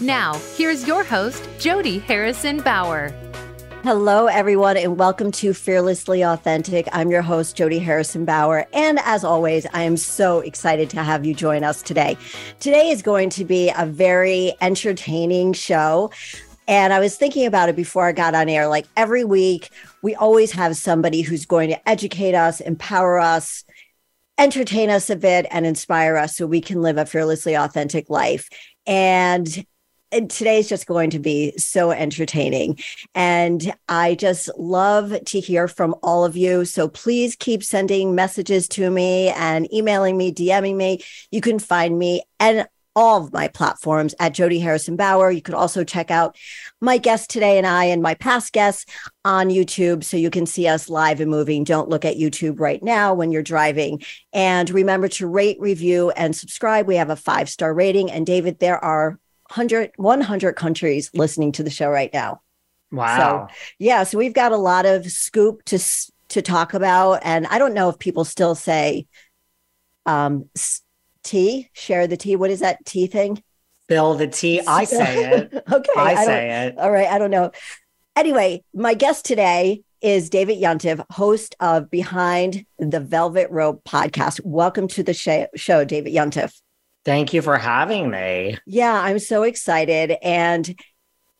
Now, here's your host, Jodi Harrison Bauer. Hello, everyone, and welcome to Fearlessly Authentic. I'm your host, Jodi Harrison Bauer. And as always, I am so excited to have you join us today. Today is going to be a very entertaining show. And I was thinking about it before I got on air. Like every week, we always have somebody who's going to educate us, empower us, entertain us a bit, and inspire us so we can live a fearlessly authentic life. And and is just going to be so entertaining. And I just love to hear from all of you. So please keep sending messages to me and emailing me, DMing me. You can find me and all of my platforms at Jodi Harrison Bauer. You could also check out my guest today and I and my past guests on YouTube so you can see us live and moving. Don't look at YouTube right now when you're driving. And remember to rate, review, and subscribe. We have a five star rating. And David, there are 100, 100 countries listening to the show right now. Wow. So, yeah, so we've got a lot of scoop to to talk about and I don't know if people still say um tea, share the tea. What is that tea thing? Spill the tea. I say it. okay. I, I say it. All right, I don't know. Anyway, my guest today is David Yontef, host of Behind the Velvet Rope podcast. Welcome to the show, David Yontef. Thank you for having me. Yeah, I'm so excited. And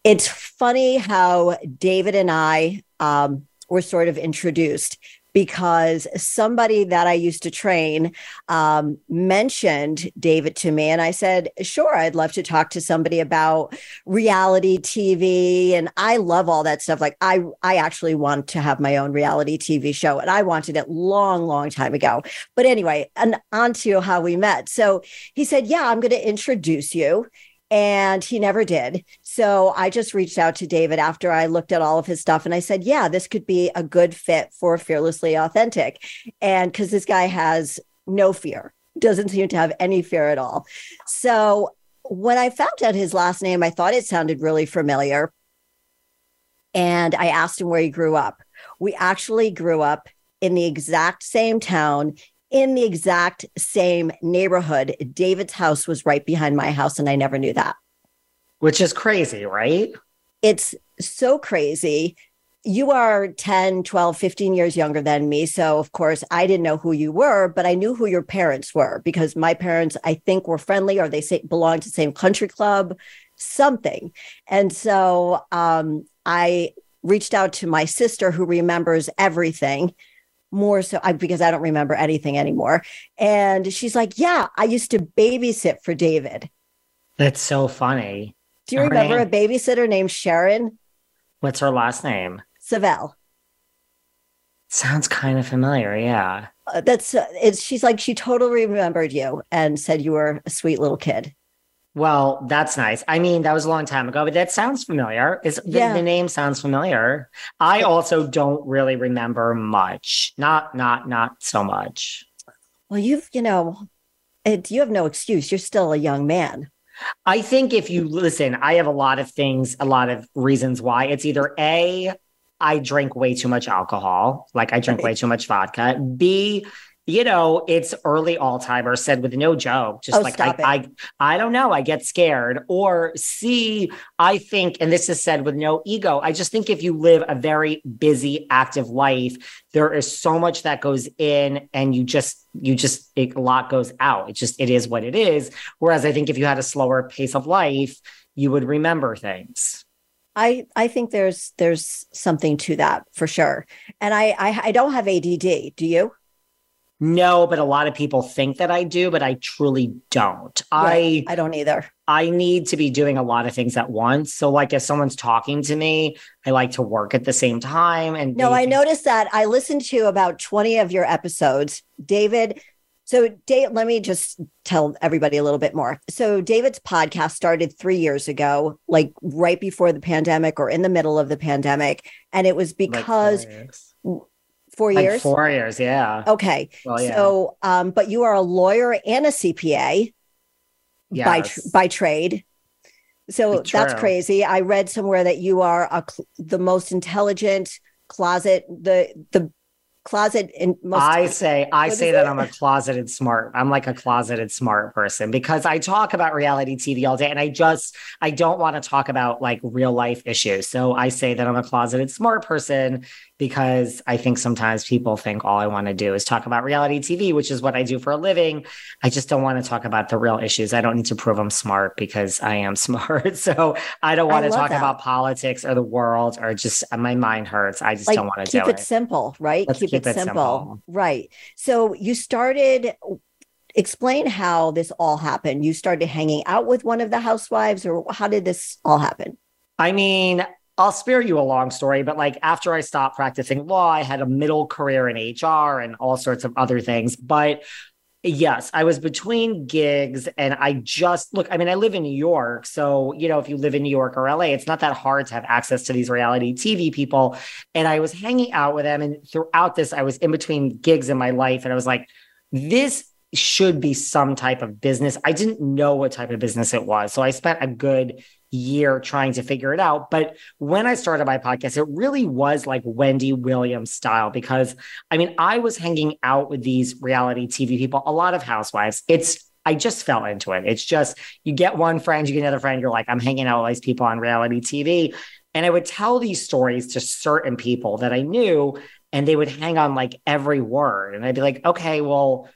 it's funny how David and I um, were sort of introduced because somebody that I used to train um, mentioned David to me. And I said, sure, I'd love to talk to somebody about reality TV. And I love all that stuff. Like I, I actually want to have my own reality TV show and I wanted it long, long time ago. But anyway, and on to how we met. So he said, yeah, I'm going to introduce you and he never did. So I just reached out to David after I looked at all of his stuff and I said, yeah, this could be a good fit for Fearlessly Authentic. And because this guy has no fear, doesn't seem to have any fear at all. So when I found out his last name, I thought it sounded really familiar. And I asked him where he grew up. We actually grew up in the exact same town in the exact same neighborhood. David's house was right behind my house, and I never knew that. Which is crazy, right? It's so crazy. You are 10, 12, 15 years younger than me. So, of course, I didn't know who you were, but I knew who your parents were because my parents, I think, were friendly or they say, belonged to the same country club, something. And so um, I reached out to my sister who remembers everything more so I, because I don't remember anything anymore. And she's like, Yeah, I used to babysit for David. That's so funny. Do you her remember name? a babysitter named Sharon? What's her last name? Savell. Sounds kind of familiar. Yeah. Uh, that's uh, it's she's like she totally remembered you and said you were a sweet little kid. Well, that's nice. I mean, that was a long time ago, but that sounds familiar. Is yeah. the, the, name sounds familiar. I also don't really remember much. Not not not so much. Well, you've, you know, it, you have no excuse. You're still a young man. I think if you listen, I have a lot of things, a lot of reasons why. It's either A, I drink way too much alcohol, like I drink way too much vodka. B, you know, it's early Alzheimer's said with no joke. Just oh, like I, I, I don't know, I get scared. Or C, I think, and this is said with no ego. I just think if you live a very busy, active life, there is so much that goes in, and you just, you just, it, a lot goes out. It just, it is what it is. Whereas I think if you had a slower pace of life, you would remember things. I, I think there's there's something to that for sure. And I, I I don't have ADD. Do you? No, but a lot of people think that I do, but I truly don't. Yeah, I I don't either. I need to be doing a lot of things at once. So like if someone's talking to me, I like to work at the same time and No, I noticed that I listened to about 20 of your episodes. David So, Dave, let me just tell everybody a little bit more. So, David's podcast started three years ago, like right before the pandemic or in the middle of the pandemic. And it was because like four like years. four years, yeah. Okay. Well, yeah. So, um, but you are a lawyer and a CPA by tr- by trade. So True. that's crazy. I read somewhere that you are a cl- the most intelligent closet, the the closet in most. I say I say that it? I'm a closeted smart. I'm like a closeted smart person because I talk about reality TV all day and I just I don't want to talk about like real life issues. So I say that I'm a closeted smart person because I think sometimes people think all I want to do is talk about reality TV, which is what I do for a living. I just don't want to talk about the real issues. I don't need to prove I'm smart because I am smart. So I don't I want to talk that. about politics or the world or just uh, my mind hurts. I just like don't want to keep do it, Keep it. simple, right? Let's keep, keep it, it simple. simple. right? So you started. Explain how this all happened. You started hanging out with one of the housewives, or how did this all happen? I mean, I'll spare you a long story, but like after I stopped practicing law, I had a middle career in HR and all sorts of other things. But yes, I was between gigs and I just look, I mean, I live in New York. So, you know, if you live in New York or LA, it's not that hard to have access to these reality TV people. And I was hanging out with them. And throughout this, I was in between gigs in my life. And I was like, this should be some type of business. I didn't know what type of business it was. So I spent a good year trying to figure it out. But when I started my podcast, it really was like Wendy Williams style because I mean, I was hanging out with these reality TV people, a lot of housewives. It's I just fell into it. It's just you get one friend, you get another friend, you're like, I'm hanging out with these people on reality TV. And I would tell these stories to certain people that I knew, and they would hang on like every word. And I'd be like, okay, well,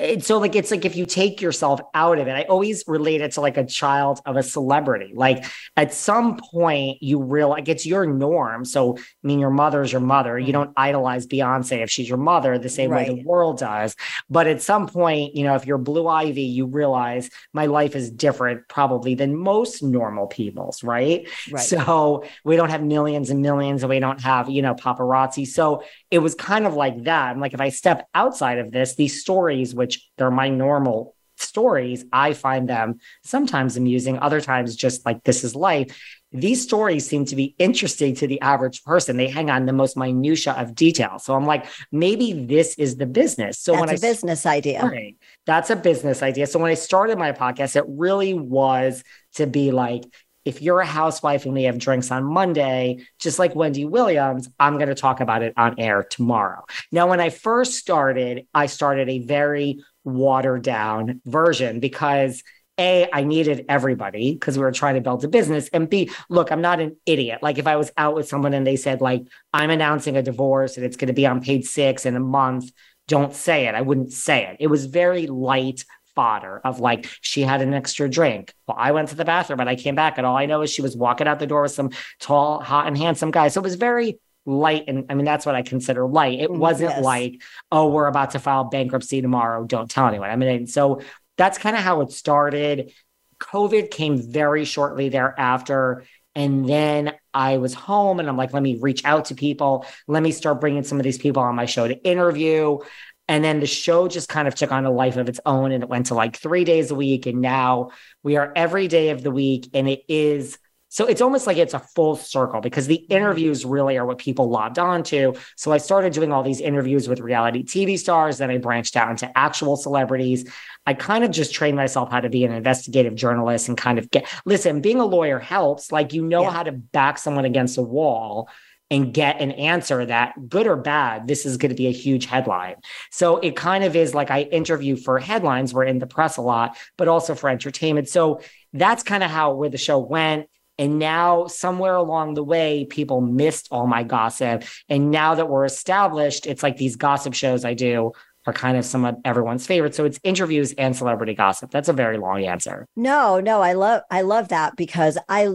it's so like it's like if you take yourself out of it, I always relate it to like a child of a celebrity. Like at some point, you realize like it's your norm. So I mean, your mother's your mother. You mm. don't idolize Beyonce if she's your mother the same way the world does. But at some point, you know, if you're Blue Ivy, you realize my life is different probably than most normal people's, right? Right. So we don't have millions and millions and we don't have, you know, paparazzi. So it was kind of like that. I'm like, if I step outside of this, these stories, which they're my normal stories, I find them sometimes amusing, other times just like this is life. These stories seem to be interesting to the average person. They hang on the most minutia of detail. So I'm like, maybe this is the business. So That's when a I business idea. Right. That's a business idea. So when I started my podcast, it really was to be like, if you're a housewife and we have drinks on Monday, just like Wendy Williams, I'm going to talk about it on air tomorrow. Now, when I first started, I started a very watered down version because a, I needed everybody because we were trying to build a business. And B, look, I'm not an idiot. Like if I was out with someone and they said, like, I'm announcing a divorce and it's going to be on page six in a month, don't say it. I wouldn't say it. It was very light fodder of like, she had an extra drink. Well, I went to the bathroom and I came back, and all I know is she was walking out the door with some tall, hot, and handsome guy. So it was very light. And I mean, that's what I consider light. It Mm, wasn't yes. like, oh, we're about to file bankruptcy tomorrow. Don't tell anyone. I mean, so that's kind of how it started. COVID came very shortly thereafter. And then I was home and I'm like, let me reach out to people. Let me start bringing some of these people on my show to interview. And then the show just kind of took on a life of its own and it went to like three days a week. And now we are every day of the week. And it is so it's almost like it's a full circle because the mm-hmm. interviews really are what people lobbed onto. So I started doing all these interviews with reality TV stars. Then I branched out into actual celebrities. I kind of just trained myself how to be an investigative journalist and kind of get listen, being a lawyer helps. Like you know Yeah. how to back someone against a wall and get an answer that good or bad, this is going to be a huge headline. So it kind of is like I interview for headlines, we're in the press a lot, but also for entertainment. So that's kind of how where the show went. And now, somewhere along the way, people missed all my gossip. And now that we're established, it's like these gossip shows I do are kind of some of everyone's favorite. So it's interviews and celebrity gossip. That's a very long answer. No, no, I love I love that because I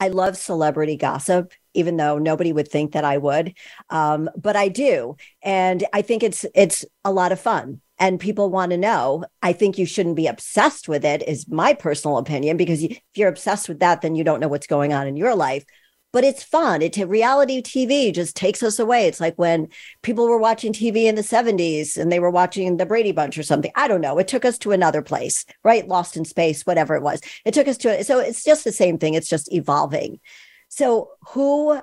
I love celebrity gossip, even though nobody would think that I would. Um, but I do. And I think it's it's a lot of fun. And people want to know. I think you shouldn't be obsessed with it, is my personal opinion, because if you're obsessed with that, then you don't know what's going on in your life. but it's fun. It reality TV just takes us away. It's like when people were watching TV in the 70s and they were watching the Brady Bunch or something. I don't know. It took us to another place, right? Lost in space, whatever it was. It took us to so it's just the same thing. It's just evolving. So who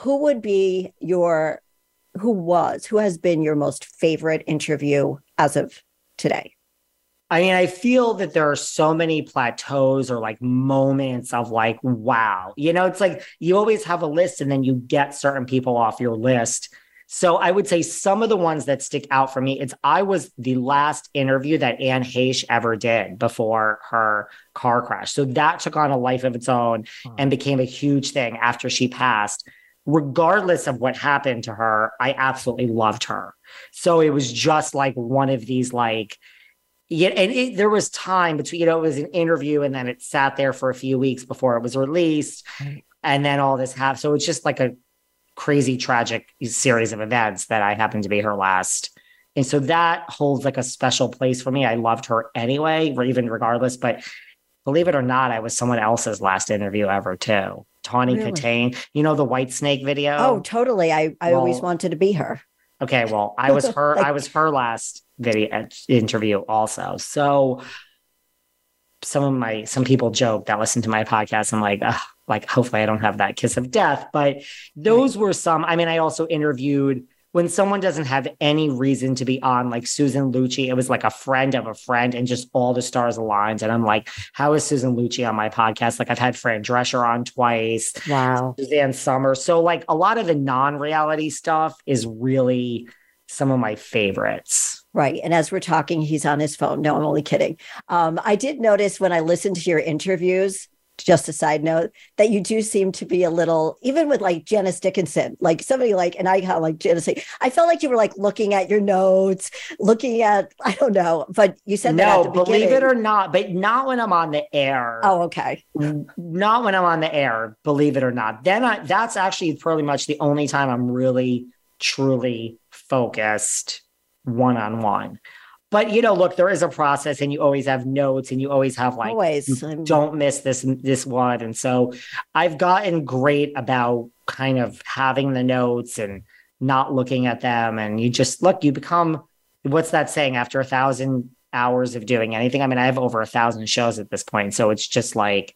who would be your who was who has been your most favorite interview as of today? I mean, I feel that there are so many plateaus or like moments of like, wow. You know, it's like you always have a list and then you get certain people off your list. So I would say some of the ones that stick out for me, it's I was the last interview that Anne Heche ever did before her car crash. So that took on a life of its own hmm. and became a huge thing after she passed. Regardless of what happened to her, I absolutely loved her. So it was just like one of these like, yeah, and it, there was time between, you know, it was an interview and then it sat there for a few weeks before it was released. Right. And then all this happened. So it's just like a crazy, tragic series of events that I happened to be her last. And so that holds like a special place for me. I loved her anyway, or even regardless. But believe it or not, I was someone else's last interview ever too. Tawny really? Kitaen, you know, the Whitesnake video. Oh, totally. I, I well, always wanted to be her. Okay. Well, I was her, like, I was her last video uh, interview also. So some of my some people joke that listen to my podcast. I'm like, like hopefully I don't have that kiss of death. But those right. were some. I mean, I also interviewed when someone doesn't have any reason to be on, like Susan Lucci. It was like a friend of a friend, and just all the stars aligned. And I'm like, how is Susan Lucci on my podcast? Like I've had Fran Drescher on twice. Wow, Suzanne Somers. So like a lot of the non-reality stuff is really some of my favorites. Right. And as we're talking, he's on his phone. No, I'm only kidding. Um, I did notice when I listened to your interviews, just a side note, that you do seem to be a little, even with like Janice Dickinson, like somebody like, and I kind like Janice, I felt like you were like looking at your notes, looking at, I don't know, but you said that. no, believe it or not, but not when I'm on the air. Oh, okay. Not when I'm on the air, believe it or not. Then I, that's actually pretty much the only time I'm really, truly focused one on one. But you know, look, there is a process, and you always have notes, and you always have like, always mm, don't miss this mm, this one. And so, I've gotten great about kind of having the notes and not looking at them, and you just look. You become what's that saying? After a thousand hours of doing anything, I mean, I have over a thousand shows at this point, so it's just like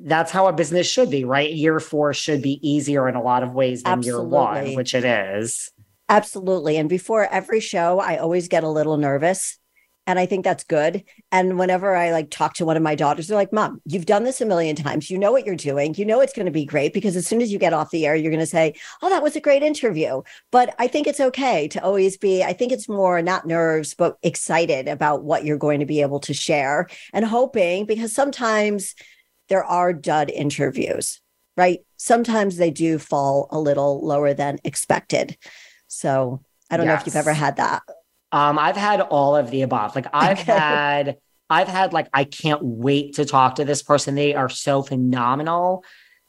that's how a business should be, right? Year four should be easier in a lot of ways than Absolutely. year one, which it is. Absolutely. And before every show, I always get a little nervous. And I think that's good. And whenever I like talk to one of my daughters, they're like, Mom, you've done this a million times. You know what you're doing. You know it's going to be great because as soon as you get off the air, you're going to say, Oh, that was a great interview. But I think it's okay to always be, I think it's more not nerves, but excited about what you're going to be able to share and hoping because sometimes there are dud interviews, right? Sometimes they do fall a little lower than expected. So I don't yes. know if you've ever had that. Um, I've had all of the above. Like I've okay. had, I've had like, I can't wait to talk to this person. They are so phenomenal,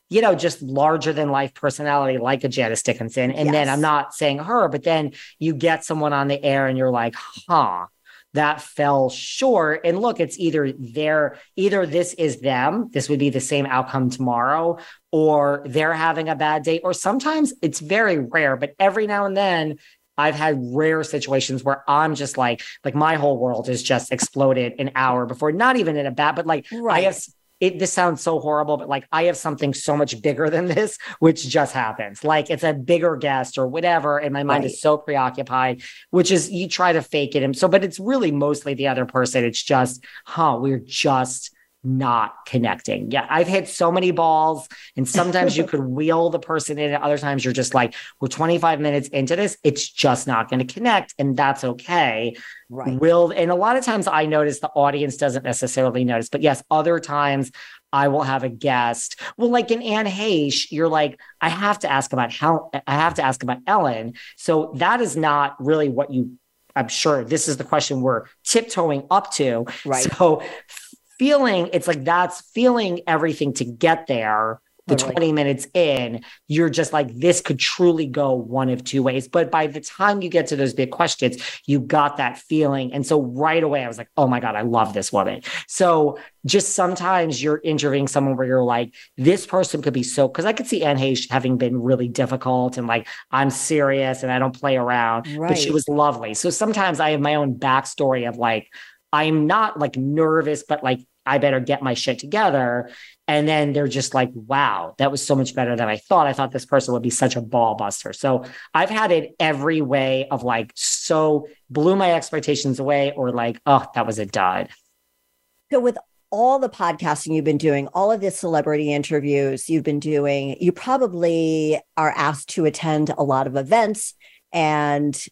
you know, just larger than life personality, like a Janice Dickinson. And yes. then I'm not saying her, but then you get someone on the air and you're like, huh, that fell short. And look, it's either there, either this is them, this would be the same outcome tomorrow, or they're having a bad day, or sometimes it's very rare, but every now and then I've had rare situations where I'm just like, like my whole world has just exploded an hour before, not even in a bad, but like right. I have it this sounds so horrible, but like I have something so much bigger than this, which just happens. Like it's a bigger guest or whatever. And my mind right. is so preoccupied, which is you try to fake it. And so, but it's really mostly the other person. It's just, huh, we're just not connecting. Yeah, I've hit so many balls, and sometimes you could wheel the person in, and other times you're just like, we're 25 minutes into this, it's just not going to connect, and that's okay. Right. Will and a lot of times I notice the audience doesn't necessarily notice, but yes, other times I will have a guest. Well, like in Anne Heche, you're like, I have to ask about how I have to ask about Ellen. So that is not really what you I'm sure this is the question we're tiptoeing up to. Right. So feeling it's like that's feeling everything to get there the Totally. 20 minutes in, you're just like, this could truly go one of two ways. But by the time you get to those big questions, you got that feeling. And so right away, I was like, oh my God, I love this woman. So just sometimes you're interviewing someone where you're like, this person could be so, because I could see Anne Heche having been really difficult and like, I'm serious and I don't play around, but she was lovely. So sometimes I have my own backstory of like, I'm not like nervous, but like, I better get my shit together. And then they're just like, wow, that was so much better than I thought. I thought this person would be such a ball buster. So I've had it every way of like, so blew my expectations away or like, oh, that was a dud. So with all the podcasting you've been doing, all of the celebrity interviews you've been doing, you probably are asked to attend a lot of events and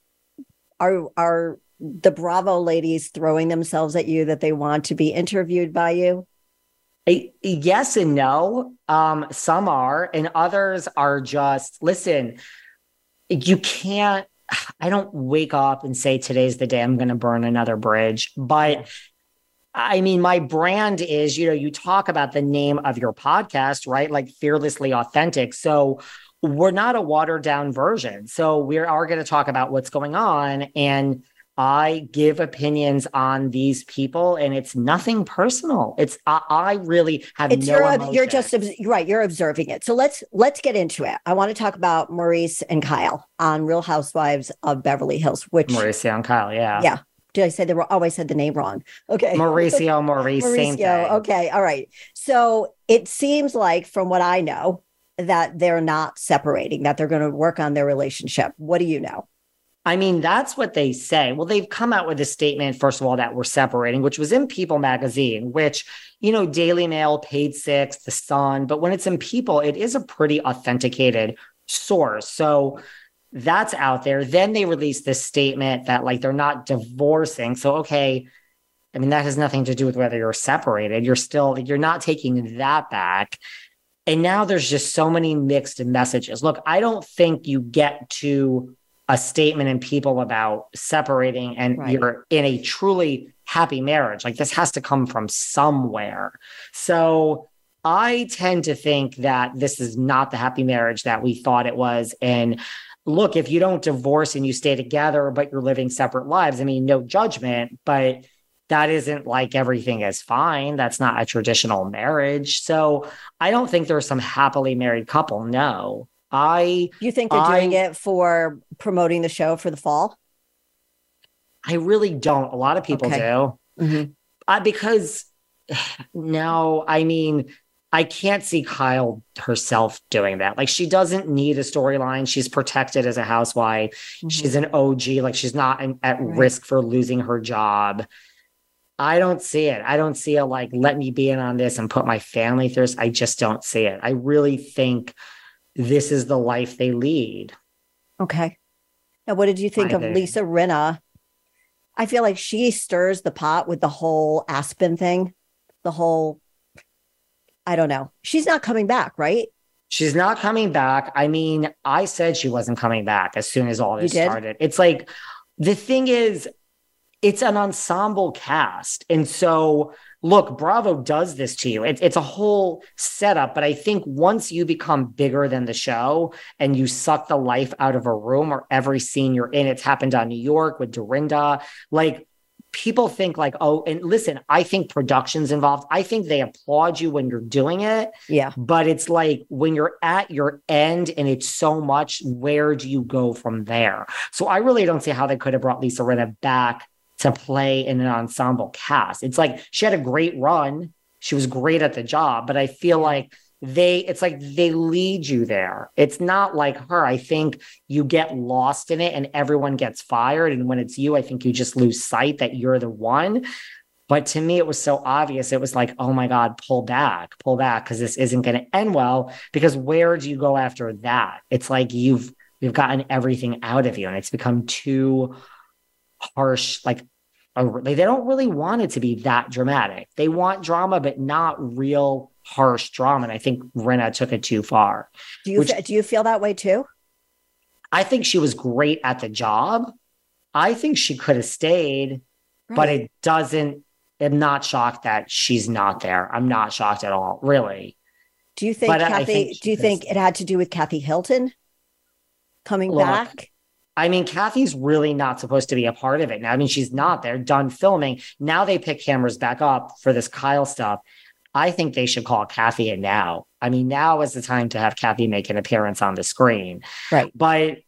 are are the Bravo ladies throwing themselves at you that they want to be interviewed by you? Yes and no. Um, some are, and others are just listen. You can't. I don't wake up and say today's the day I'm going to burn another bridge, but. I mean, my brand is, you know, you talk about the name of your podcast, right? Like fearlessly authentic. So we're not a watered down version. So we are going to talk about what's going on. And I give opinions on these people, and it's nothing personal. It's I, I really have It's no you're you're just you're right. You're observing it. So let's let's get into it. I want to talk about Maurice and Kyle on Real Housewives of Beverly Hills. Which Mauricio and Kyle. Yeah, Yeah. did I say the wrong? Oh, I said the name wrong. Okay, Mauricio, Maurice, same thing. Mauricio. Okay, all right. So it seems like, from what I know, that they're not separating. That they're going to work on their relationship. What do you know? I mean, that's what they say. Well, they've come out with a statement, first of all, that we're separating, which was in People magazine, which, you know, Daily Mail, Page Six, The Sun, but when it's in People, it is a pretty authenticated source. So that's out there. Then they released this statement that, like, they're not divorcing. So, okay. I mean, that has nothing to do with whether you're separated. You're still, you're not taking that back. And now there's just so many mixed messages. Look, I don't think you get to a statement in people about separating and Right. you're in a truly happy marriage. Like this has to come from somewhere. So I tend to think that this is not the happy marriage that we thought it was. And look, if you don't divorce and you stay together, but you're living separate lives, I mean, no judgment, but that isn't like everything is fine. That's not a traditional marriage. So I don't think there's some happily married couple. No. I you think they're doing it for promoting the show for the fall? I really don't. A lot of people Okay. do. Mhm. Uh, because no, I mean, I can't see Kyle herself doing that. Like, she doesn't need a storyline. She's protected as a housewife. She's an OG. Like, she's not in, at Right. risk for losing her job. I don't see it. I don't see it like, let me be in on this and put my family through this. I just don't see it. I really think this is the life they lead. Okay. Now, what did you think I of Lisa Rinna? I feel like she stirs the pot with the whole Aspen thing, the whole. I don't know. She's not coming back, right? She's not coming back. I mean, I said she wasn't coming back as soon as all this started. It's like the thing is, it's an ensemble cast. And so, look, Bravo does this to you. It, it's a whole setup. But I think once you become bigger than the show and you suck the life out of a room or every scene you're in, it's happened on New York with Dorinda. Like, people think like, oh, and listen, I think production's involved. I think they applaud you when you're doing it Yeah. but it's like when you're at your end and it's so much, where do you go from there? So I really don't see how they could have brought Lisa Rinna back to play in an ensemble cast. It's like she had a great run. She was great at the job, but I feel like they it's like they lead you there. It's not like her. I think you get lost in it and everyone gets fired. And when it's you, I think you just lose sight that you're the one. But to me, it was so obvious. It was like, oh my God, pull back, pull back, because this isn't going to end well. Because where do you go after that? It's like you've we've gotten everything out of you, and it's become too harsh. Like they don't really want it to be that dramatic. They want drama, but not real harsh drama. And I think Rinna took it too far. Do you Which- do you feel that way too? I think she was great at the job. I think she could have stayed, but it doesn't. I'm not shocked that she's not there. I'm not shocked at all, really. Do you think But Kathy? think do you think it had to do with Kathy Hilton coming Look, back? I mean, Kathy's really not supposed to be a part of it now. I mean, she's not. They're done filming. Now they pick cameras back up for this Kyle stuff. I think they should call Kathy in now. I mean, now is the time to have Kathy make an appearance on the screen. Right. But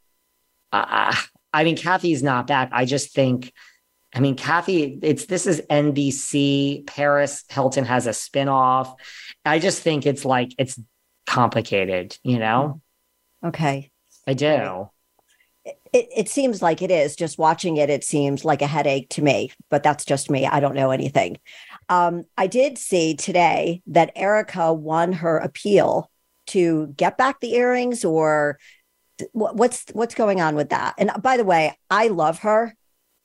uh, I mean, Kathy's not back. I just think, I mean, Kathy, it's this is NBC. Paris Hilton has a spinoff. I just think it's like it's complicated, you know? Okay. I do. It, it seems like it is. Just watching it, it seems like a headache to me, but that's just me. I don't know anything. Um, I did see today that Erika won her appeal to get back the earrings, or th- what's what's going on with that? And by the way, I love her.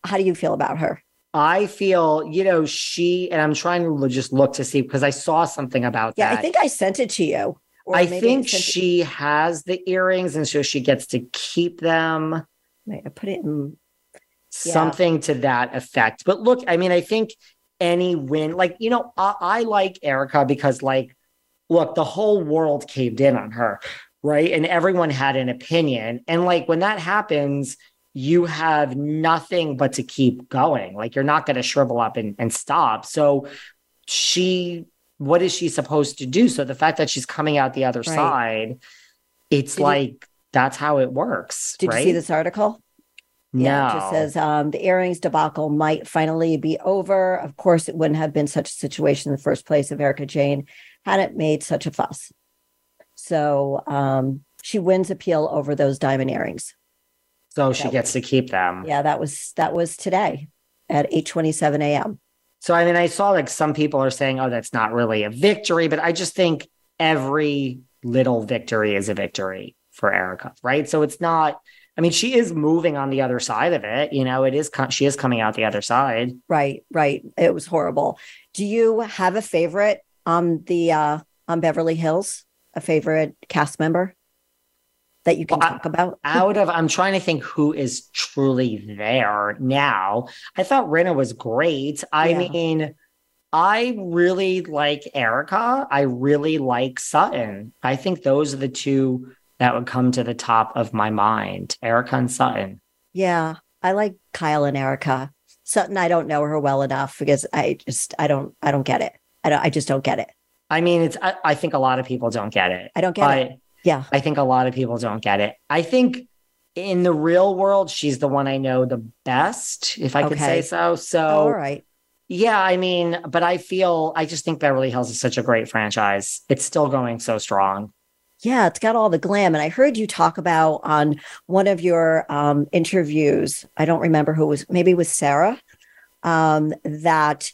How do you feel about her? I feel, you know, she and I'm trying to just look to see because I saw something about that. Yeah, that. I think I sent it to you. I think she has the earrings and so she gets to keep them. Wait, I put it in. Yeah. Something to that effect. But look, I mean, I think any win, like, you know, I, I like Erika because, like, look, the whole world caved in on her, right? And everyone had an opinion. And, like, when that happens, you have nothing but to keep going. Like, you're not going to shrivel up and, and stop. So, she, what is she supposed to do? So, the fact that she's coming out the other Right. side, it's Did like, that's how it works. Did right? you see this article? No. Yeah, it just says um, the earrings debacle might finally be over. Of course, it wouldn't have been such a situation in the first place if Erika Jayne hadn't made such a fuss. So um, she wins appeal over those diamond earrings. so she that gets to keep them. Yeah, that was that was today at eight twenty seven a.m. So I mean, I saw like some people are saying, "Oh, that's not really a victory," but I just think every little victory is a victory for Erika, right? So it's not. I mean, she is moving on the other side of it. You know, it is. She is coming out the other side. Right, right. It was horrible. Do you have a favorite on the uh, on Beverly Hills? A favorite cast member that you can Well, talk about? Out of, I'm trying to think who is truly there now. I thought Rinna was great. I Yeah. mean, I really like Erika. I really like Sutton. I think those are the two that would come to the top of my mind. Erika and Sutton. Yeah, I like Kyle and Erika. Sutton, I don't know her well enough because I just I don't I don't get it. I don't I just don't get it. I mean, it's. I, I think a lot of people don't get it. I don't get but it. Yeah. I think a lot of people don't get it. I think in the real world, she's the one I know the best, if I could say so. So, all right. yeah, I mean, but I feel I just think Beverly Hills is such a great franchise. It's still going so strong. Yeah, it's got all the glam. And I heard you talk about on one of your um, interviews, I don't remember who it was, maybe it was Sarah, um, that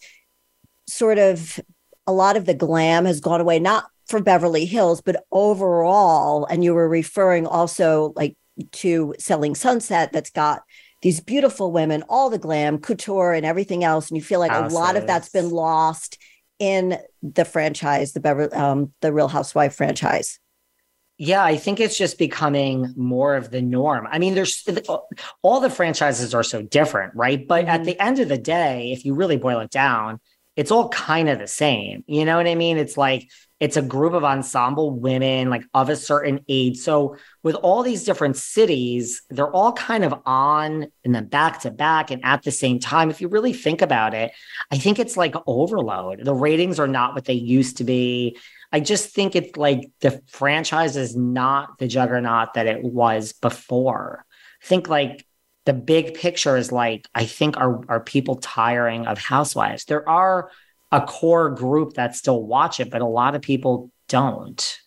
sort of a lot of the glam has gone away, not for Beverly Hills, but overall. And you were referring also like to Selling Sunset that's got these beautiful women, all the glam, couture, and everything else. And you feel like a lot of that's been lost in the franchise, the Beverly, um, the Real Housewife franchise. Yeah, I think it's just becoming more of the norm. I mean, there's all the franchises are so different, right? But at Mhm. the end of the day, if you really boil it down, it's all kind of the same. You know what I mean? It's like it's a group of ensemble women like of a certain age. So with all these different cities, they're all kind of on and then back to back and at the same time. If you really think about it, I think it's like overload. The ratings are not what they used to be. I just think it's like the franchise is not the juggernaut that it was before. I think like the big picture is like, I think are are people tiring of housewives? There are a core group that still watch it, but a lot of people don't.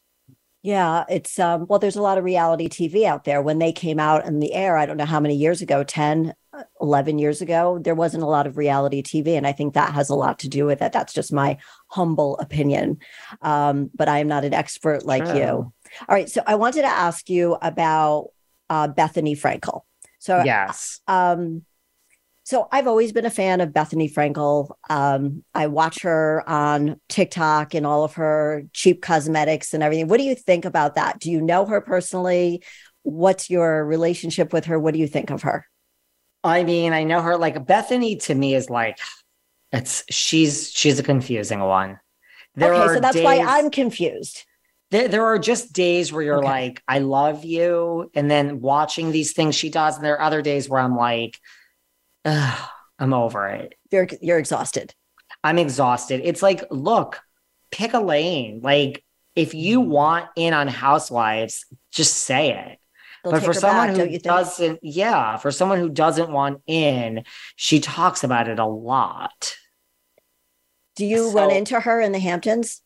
Yeah, it's um well there's a lot of reality TV out there when they came out in the air I don't know how many years ago 10 uh, 11 years ago there wasn't a lot of reality TV and I think that has a lot to do with it that's just my humble opinion um but I am not an expert like you. All right, so I wanted to ask you about uh Bethenny Frankel. So Yes. um so I've always been a fan of Bethenny Frankel. Um, I watch her on TikTok and all of her cheap cosmetics and everything. What do you think about that? Do you know her personally? What's your relationship with her? What do you think of her? I mean, I know her like Bethenny to me is like it's she's she's a confusing one. There okay, so that's why I'm confused. there, there are just days where you're Okay. like, I love you. And then watching these things she does. And there are other days where I'm like, I'm over it. You're you're exhausted. I'm exhausted. It's like, look, pick a lane. Like, if you Mm-hmm. want in on Housewives, just say it. They'll but for someone back, who don't you think? doesn't, yeah, for someone who doesn't want in, she talks about it a lot. Do you run into her in the Hamptons?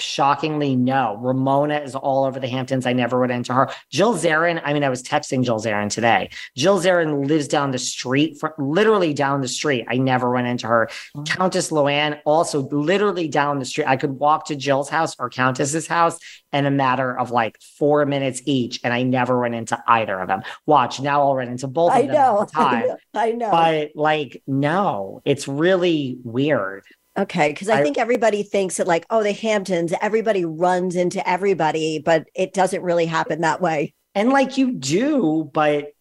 Shockingly, no. Ramona is all over the Hamptons. I never went into her. Jill Zarin, I mean, I was texting Jill Zarin today. Jill Zarin lives down the street, fr literally down the street. I never went into her. Oh. Countess Luann, also literally down the street. I could walk to Jill's house or Countess's house in a matter of like four minutes each, and I never went into either of them. Watch, now I'll run into both of I know. the time. I know. But like, no, it's really weird. Okay, because I, I- think everybody thinks that like, oh, the Hamptons, everybody runs into everybody, but it doesn't really happen that way. And like you do, but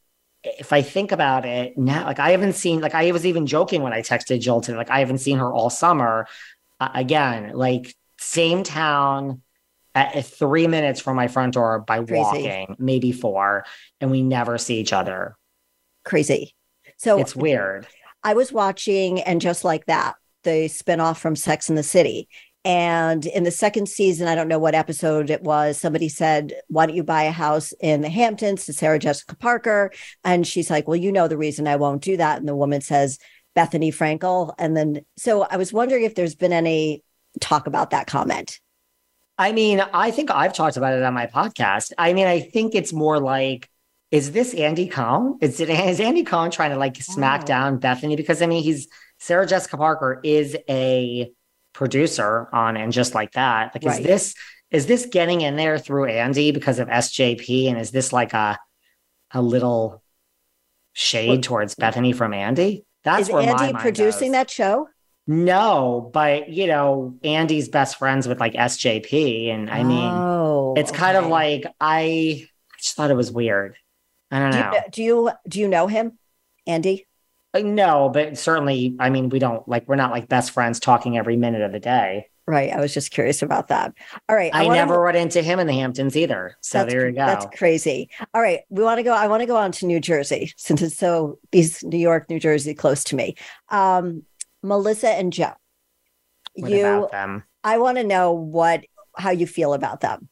if I think about it now, like I haven't seen, like I was even joking when I texted Jill today, like I haven't seen her all summer. Uh, again, like same town, at, three minutes from my front door by Crazy. walking, maybe four, and we never see each other. Crazy. So It's weird. I was watching and just like that, the spinoff from Sex in the City. And in the second season, I don't know what episode it was, somebody said, Why don't you buy a house in the Hamptons to Sarah Jessica Parker? And she's like, Well, you know the reason I won't do that. And the woman says, Bethenny Frankel. And then, so I was wondering if there's been any talk about that comment. I mean, I think I've talked about it on my podcast. I mean, I think it's more like, is this Andy Cohen? Is it is Andy Cohen trying to like smack Oh. down Bethenny? Because I mean, he's Sarah Jessica Parker is a producer on and just like that. Like, Right. is this is this getting in there through Andy because of SJP? And is this like a a little shade Well- towards Bethenny from Andy? That's Is where Andy producing goes. that show? No, but you know, Andy's best friends with like SJP, and I mean, oh, it's kind of like I just thought it was weird. I don't do you, know. know- do you do you know him, Andy? Like, no, but certainly, I mean, we don't like we're not like best friends talking every minute of the day. Right. I was just curious about that. All right. I, wanna- never run into him in the Hamptons either. So that's, there you go. That's crazy. All right. We want to go. I want to go on to New Jersey since it's so these New York, New Jersey close to me. Um, Melissa and Joe. What you about them? I want to know what how you feel about them.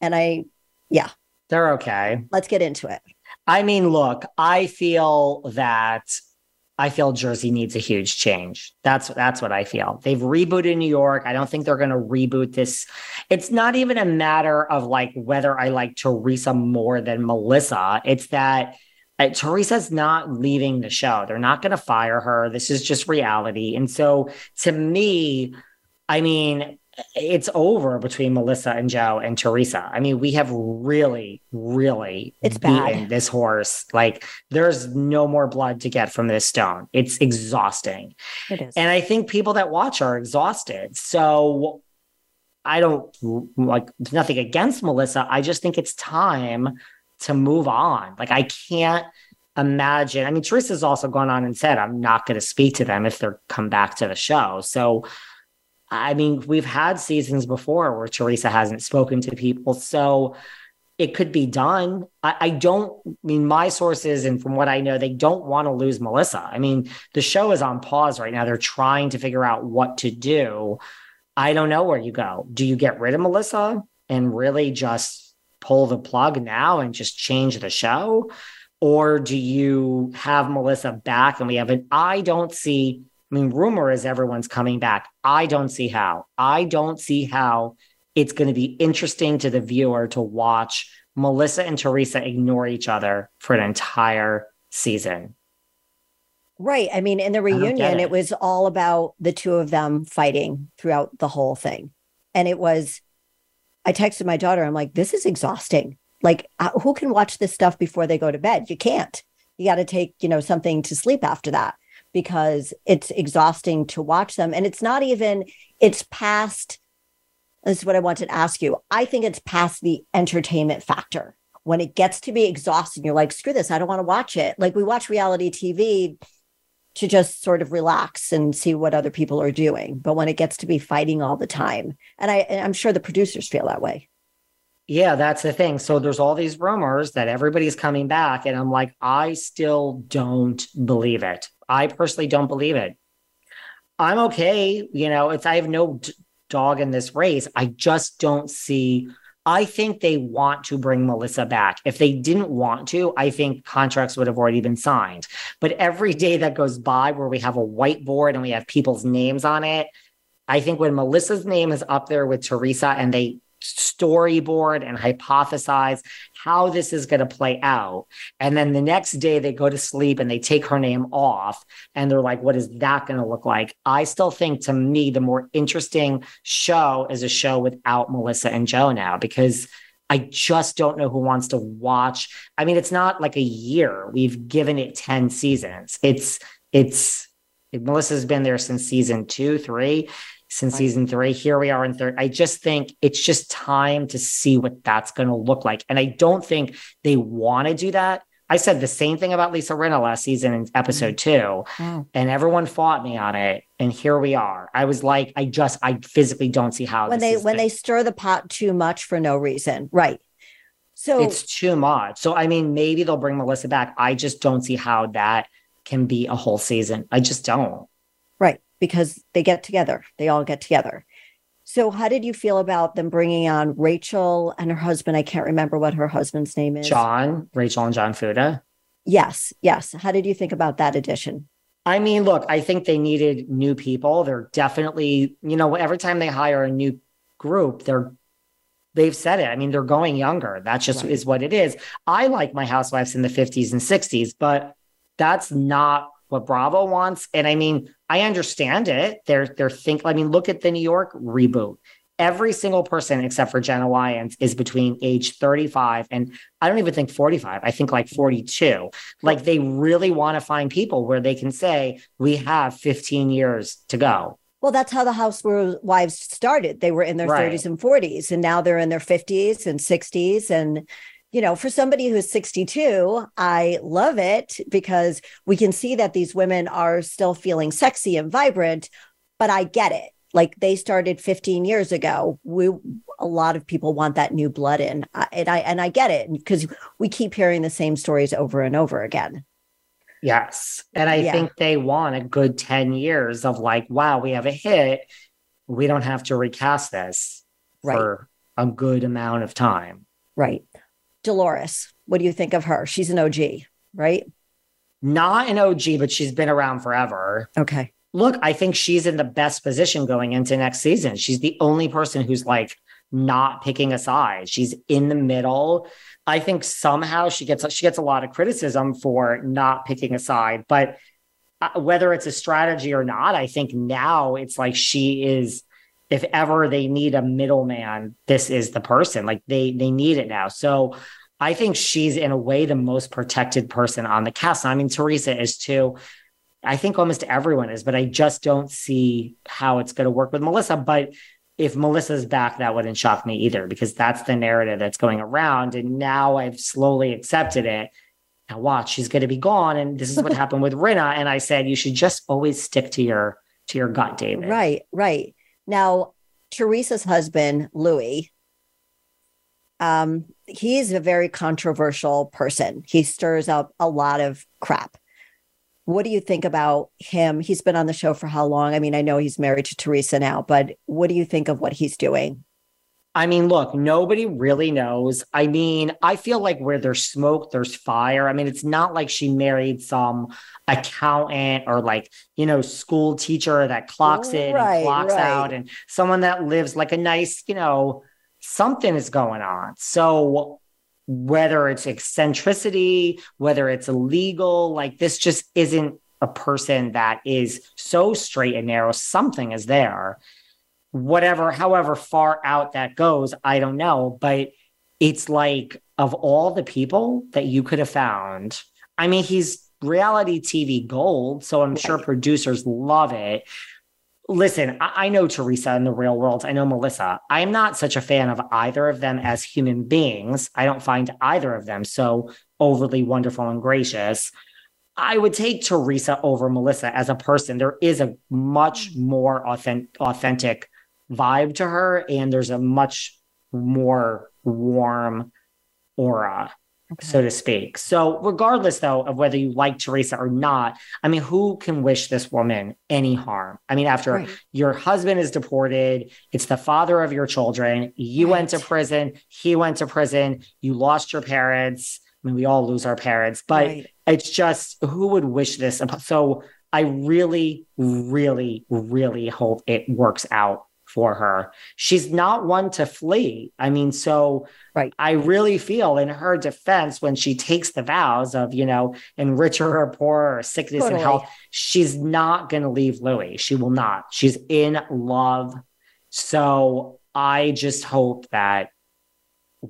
And I yeah. They're okay. let's get into it. I mean, look, I feel that I feel Jersey needs a huge change. That's that's what I feel. They've rebooted New York. I don't think they're going to reboot this. It's not even a matter of like whether I like Teresa more than Melissa. It's that uh, Teresa's not leaving the show. They're not going to fire her. This is just reality. And so to me, I mean, it's over between Melissa and Joe and Teresa. I mean, we have really, really It's beaten bad. this horse. Like, there's no more blood to get from this stone. It's exhausting. It is. And I think people that watch are exhausted. So I don't like nothing against Melissa. I just think it's time to move on. Like, I can't imagine. I mean, Teresa's also gone on and said, I'm not going to speak to them if they're come back to the show. So, I mean, we've had seasons before where Teresa hasn't spoken to people. So it could be done. I, I don't I mean my sources and from what I know, they don't want to lose Melissa. I mean, the show is on pause right now. They're trying to figure out what to do. I don't know where you go. Do you get rid of Melissa and really just pull the plug now and just change the show? Or do you have Melissa back and we have an I don't see I mean, rumor is everyone's coming back. I don't see how. I don't see how it's going to be interesting to the viewer to watch Melissa and Teresa ignore each other for an entire season. right. I mean, in the reunion, it. it was all about the two of them fighting throughout the whole thing. And it was, I texted my daughter, I'm like, this is exhausting. Like, uh, who can watch this stuff before they go to bed? You can't. You got to take, you know, something to sleep after that because it's exhausting to watch them. And it's not even, it's past, this is what I wanted to ask you. I think it's past the entertainment factor. When it gets to be exhausting, you're like, screw this, I don't want to watch it. Like we watch reality TV to just sort of relax and see what other people are doing. But when it gets to be fighting all the time, and I, and I'm sure the producers feel that way. Yeah, that's the thing. So there's all these rumors that everybody's coming back. And I'm like, I still don't believe it. I personally don't believe it. I'm okay. You know, it's, I have no d- dog in this race. I just don't see. I think they want to bring Melissa back. If they didn't want to, I think contracts would have already been signed. But every day that goes by where we have a whiteboard and we have people's names on it, I think when Melissa's name is up there with Teresa and they storyboard and hypothesize how this is going to play out. And then the next day they go to sleep and they take her name off and they're like, what is that going to look like? I still think to me, the more interesting show is a show without Melissa and Joe now because I just don't know who wants to watch. I mean, it's not like a year. We've given it 10 seasons. It's, it's, Melissa's been there since season two, three since season three. Here we are in third. I just think it's just time to see what that's going to look like. And I don't think they want to do that. I said the same thing about Lisa Rinna last season in episode mm. two, oh. and everyone fought me on it. And here we are. I was like, I just, I physically don't see how when they when they stir the pot too much for no reason, right? So it's too much. So I mean, maybe they'll bring Melissa back. I just don't see how that can be a whole season. I just don't because they get together. They all get together. So, how did you feel about them bringing on Rachel and her husband? I can't remember what her husband's name is. John, Rachel and John Fuda. Yes, yes. How did you think about that addition? I mean, look, I think they needed new people. They're definitely, you know, every time they hire a new group, they're they've said it. I mean, they're going younger. That just right. is what it is. I like my housewives in the 50s and 60s, but that's not what Bravo wants. And I mean, I understand it. They're they're think. I mean, look at the New York reboot. Every single person except for Jenna Lyons is between age 35 and I don't even think 45. I think like 42. Like they really want to find people where they can say, we have 15 years to go. Well, that's how the housewives started. They were in their right. 30s and 40s, and now they're in their 50s and 60s. And you know, for somebody who's 62, I love it because we can see that these women are still feeling sexy and vibrant, but I get it. Like they started 15 years ago. We a lot of people want that new blood in. And I and I get it because we keep hearing the same stories over and over again. Yes. And I yeah. think they want a good 10 years of like, wow, we have a hit. We don't have to recast this right. for a good amount of time. Right. Dolores, what do you think of her? She's an OG, right? Not an OG, but she's been around forever. Okay. Look, I think she's in the best position going into next season. She's the only person who's like not picking a side. She's in the middle. I think somehow she gets she gets a lot of criticism for not picking a side, but uh, whether it's a strategy or not, I think now it's like she is if ever they need a middleman, this is the person. Like they they need it now. So I think she's in a way the most protected person on the cast. I mean, Teresa is too. I think almost everyone is, but I just don't see how it's going to work with Melissa. But if Melissa's back, that wouldn't shock me either, because that's the narrative that's going around. And now I've slowly accepted it. Now watch, she's going to be gone. And this is what happened with Rinna. And I said, you should just always stick to your to your gut, David. Right, right. Now, Teresa's husband, Luis, um, he's a very controversial person. He stirs up a lot of crap. What do you think about him? He's been on the show for how long? I mean, I know he's married to Teresa now, but what do you think of what he's doing? I mean, look, nobody really knows. I mean, I feel like where there's smoke, there's fire. I mean, it's not like she married some accountant or like, you know, school teacher that clocks in right, and clocks right. out and someone that lives like a nice, you know, something is going on. So whether it's eccentricity, whether it's illegal, like this just isn't a person that is so straight and narrow. Something is there whatever, however far out that goes, I don't know. But it's like, of all the people that you could have found, I mean, he's reality TV gold. So I'm sure producers love it. Listen, I, I know Teresa in the real world. I know Melissa. I'm not such a fan of either of them as human beings. I don't find either of them so overly wonderful and gracious. I would take Teresa over Melissa as a person. There is a much mm. more authentic, authentic vibe to her, and there's a much more warm aura okay. so to speak. So, regardless though of whether you like Teresa or not, I mean, who can wish this woman any harm? I mean, after right. your husband is deported, it's the father of your children, you right. went to prison, he went to prison, you lost your parents. I mean, we all lose our parents, but right. it's just who would wish this? So, I really, really, really hope it works out for her. She's not one to flee. I mean, so right. I really feel in her defense when she takes the vows of, you know, enrich her or poorer or sickness totally. and health, she's not going to leave Luis. She will not. She's in love. So I just hope that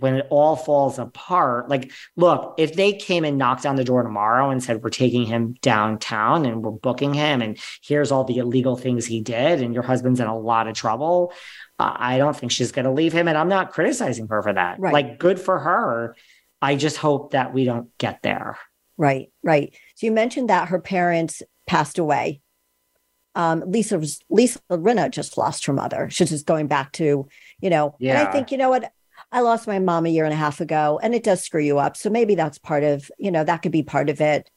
when it all falls apart, like, look, if they came and knocked on the door tomorrow and said, We're taking him downtown and we're booking him, and here's all the illegal things he did, and your husband's in a lot of trouble, uh, I don't think she's going to leave him. And I'm not criticizing her for that. Right. Like, good for her. I just hope that we don't get there. Right, right. So you mentioned that her parents passed away. Um, Lisa Lisa Rinna just lost her mother. She's just going back to, you know, yeah. and I think, you know what, I lost my mom a year and a half ago, and it does screw you up. So maybe that's part of, you know, that could be part of it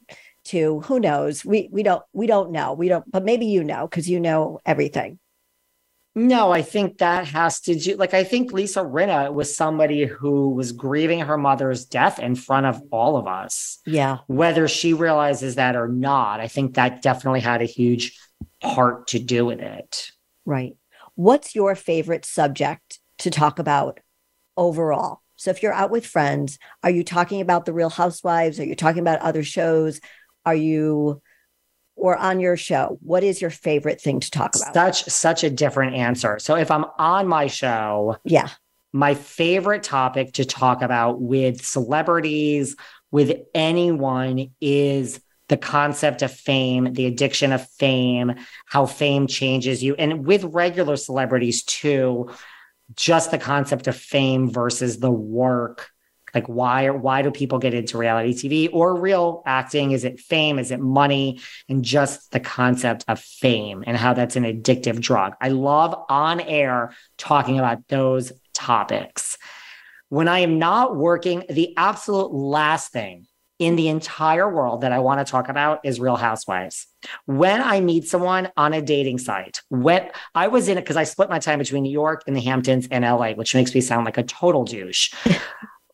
too. Who knows? We we don't we don't know. We don't, but maybe you know because you know everything. No, I think that has to do like I think Lisa Rinna was somebody who was grieving her mother's death in front of all of us. Yeah. Whether she realizes that or not, I think that definitely had a huge part to do with it. Right. What's your favorite subject to talk about overall. So if you're out with friends, are you talking about the Real Housewives? Are you talking about other shows? Are you or on your show? What is your favorite thing to talk about? Such such a different answer. So if I'm on my show, yeah. My favorite topic to talk about with celebrities, with anyone is the concept of fame, the addiction of fame, how fame changes you. And with regular celebrities too, just the concept of fame versus the work. Like why why do people get into reality tv or real acting? Is it fame? Is it money? And just the concept of fame and how that's an addictive drug. I love on air talking about those topics. When i am not working the absolute last thing in the entire world that I want to talk about is Real Housewives. When I meet someone on a dating site, when I was in it because I split my time between New York and the Hamptons and LA, which makes me sound like a total douche.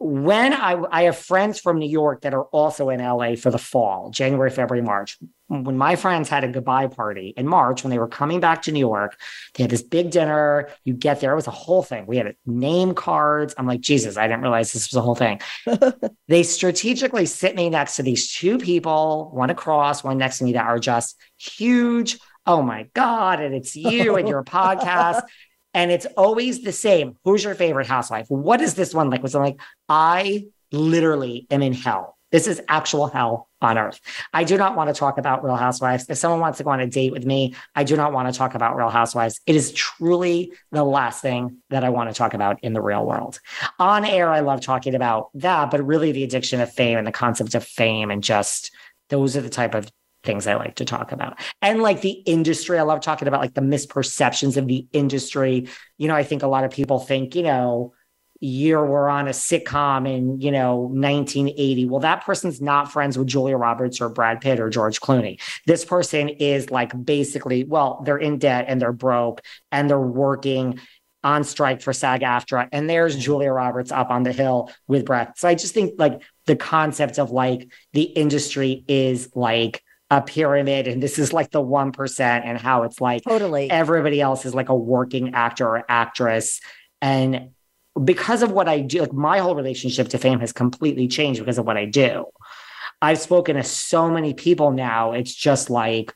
When I, I have friends from New York that are also in LA for the fall, January, February, March. When my friends had a goodbye party in March, when they were coming back to New York, they had this big dinner. You get there, it was a whole thing. We had name cards. I'm like, Jesus, I didn't realize this was a whole thing. they strategically sit me next to these two people, one across, one next to me, that are just huge. Oh my God. And it's you and your podcast and it's always the same. Who's your favorite housewife? What is this one like? Was I'm like, I literally am in hell. This is actual hell on earth. I do not want to talk about Real Housewives. If someone wants to go on a date with me, I do not want to talk about Real Housewives. It is truly the last thing that I want to talk about in the real world. On air, I love talking about that, but really the addiction of fame and the concept of fame and just those are the type of things I like to talk about. And like the industry, I love talking about like the misperceptions of the industry. You know, I think a lot of people think, you know, you were on a sitcom in, you know, 1980. Well, that person's not friends with Julia Roberts or Brad Pitt or George Clooney. This person is like basically, well, they're in debt and they're broke and they're working on strike for SAG AFTRA. And there's Julia Roberts up on the hill with Brad. So I just think like the concept of like the industry is like a pyramid and this is like the 1% and how it's like totally. everybody else is like a working actor or actress. And because of what I do like my whole relationship to fame has completely changed because of what I do. I've spoken to so many people now. It's just like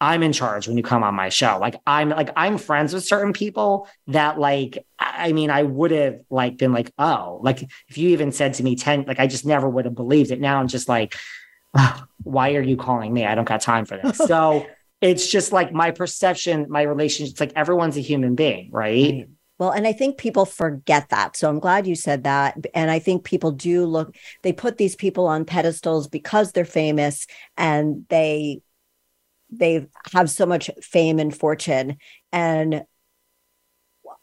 I'm in charge when you come on my show. Like I'm like I'm friends with certain people that like I mean I would have like been like oh like if you even said to me 10 like I just never would have believed it. Now I'm just like why are you calling me? I don't got time for this. So it's just like my perception, my relationship. It's like everyone's a human being, right? right? Well, and I think people forget that. So I'm glad you said that. And I think people do look, they put these people on pedestals because they're famous and they they have so much fame and fortune. And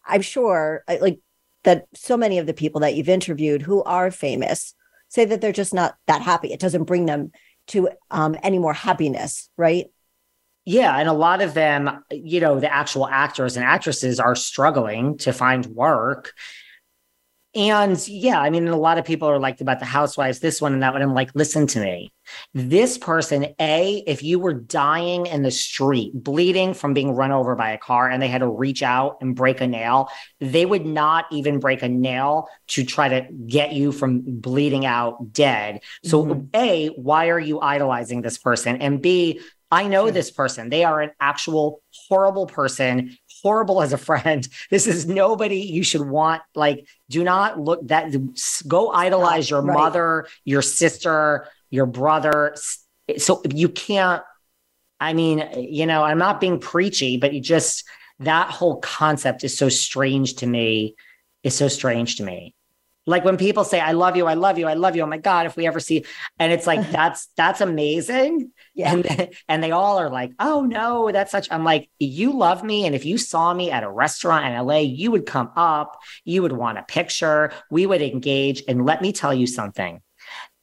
I'm sure like that so many of the people that you've interviewed who are famous say that they're just not that happy. It doesn't bring them to um, any more happiness, right? Yeah, and a lot of them, you know, the actual actors and actresses are struggling to find work. And yeah, I mean, a lot of people are like about the housewives, this one and that one. I'm like, listen to me. This person, A, if you were dying in the street, bleeding from being run over by a car, and they had to reach out and break a nail, they would not even break a nail to try to get you from bleeding out dead. So, mm-hmm. A, why are you idolizing this person? And B, I know this person. They are an actual horrible person, horrible as a friend. This is nobody you should want. Like, do not look that go idolize your right. mother, your sister, your brother. So you can't, I mean, you know, I'm not being preachy, but you just that whole concept is so strange to me. Is so strange to me like when people say i love you i love you i love you oh my god if we ever see and it's like that's that's amazing yeah. and and they all are like oh no that's such i'm like you love me and if you saw me at a restaurant in la you would come up you would want a picture we would engage and let me tell you something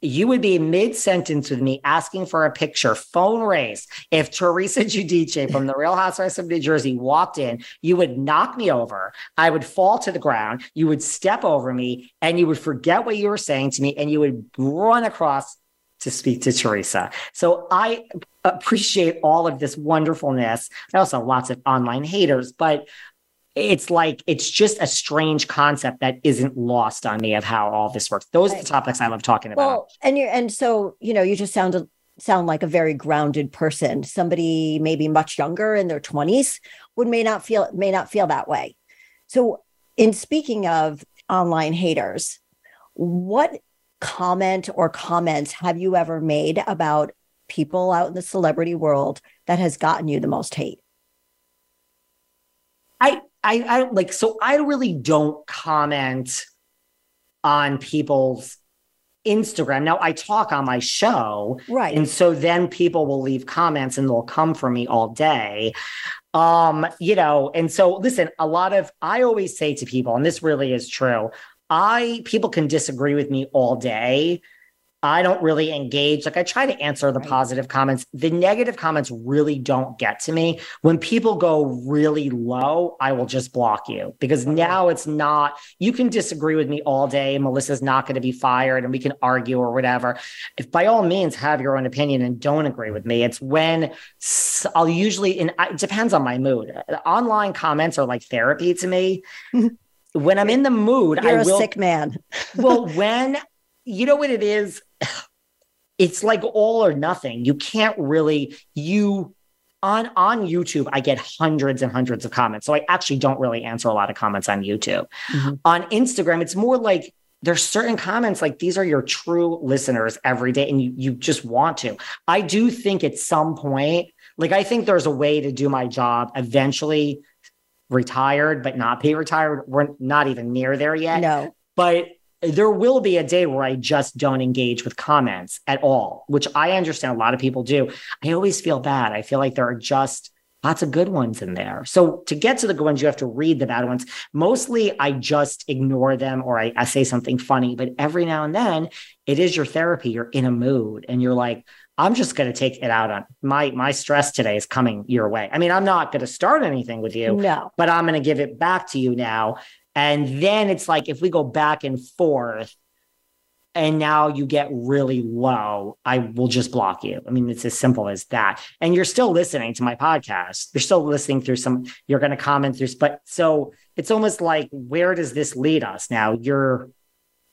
you would be mid sentence with me asking for a picture, phone raise. If Teresa Giudice from the Real Housewives of New Jersey walked in, you would knock me over. I would fall to the ground. You would step over me and you would forget what you were saying to me and you would run across to speak to Teresa. So I appreciate all of this wonderfulness. I also have lots of online haters, but it's like it's just a strange concept that isn't lost on me of how all this works. Those are the topics I love talking about. Well, and you and so you know, you just sound sound like a very grounded person. Somebody maybe much younger in their twenties would may not feel may not feel that way. So, in speaking of online haters, what comment or comments have you ever made about people out in the celebrity world that has gotten you the most hate? I I, I like so I really don't comment on people's Instagram. Now I talk on my show. Right. And so then people will leave comments and they'll come for me all day. Um, you know, and so listen, a lot of I always say to people, and this really is true, I people can disagree with me all day. I don't really engage. Like I try to answer the positive comments. The negative comments really don't get to me. When people go really low, I will just block you because now it's not, you can disagree with me all day. Melissa's not going to be fired and we can argue or whatever. If by all means have your own opinion and don't agree with me, it's when I'll usually, and it depends on my mood. Online comments are like therapy to me. when I'm in the mood, You're I will, a sick man. well, when you know what it is? It's like all or nothing. You can't really, you on on YouTube, I get hundreds and hundreds of comments. So I actually don't really answer a lot of comments on YouTube. Mm-hmm. On Instagram, it's more like there's certain comments like these are your true listeners every day and you you just want to. I do think at some point, like I think there's a way to do my job eventually retired but not be retired. We're not even near there yet. No. But there will be a day where I just don't engage with comments at all, which I understand a lot of people do. I always feel bad. I feel like there are just lots of good ones in there. So to get to the good ones, you have to read the bad ones. Mostly I just ignore them or I, I say something funny, but every now and then it is your therapy. You're in a mood and you're like, I'm just going to take it out on my my stress today is coming your way. I mean, I'm not going to start anything with you, no. but I'm going to give it back to you now and then it's like if we go back and forth and now you get really low, I will just block you. I mean, it's as simple as that. And you're still listening to my podcast. You're still listening through some, you're going to comment through, but so it's almost like, where does this lead us now? You're,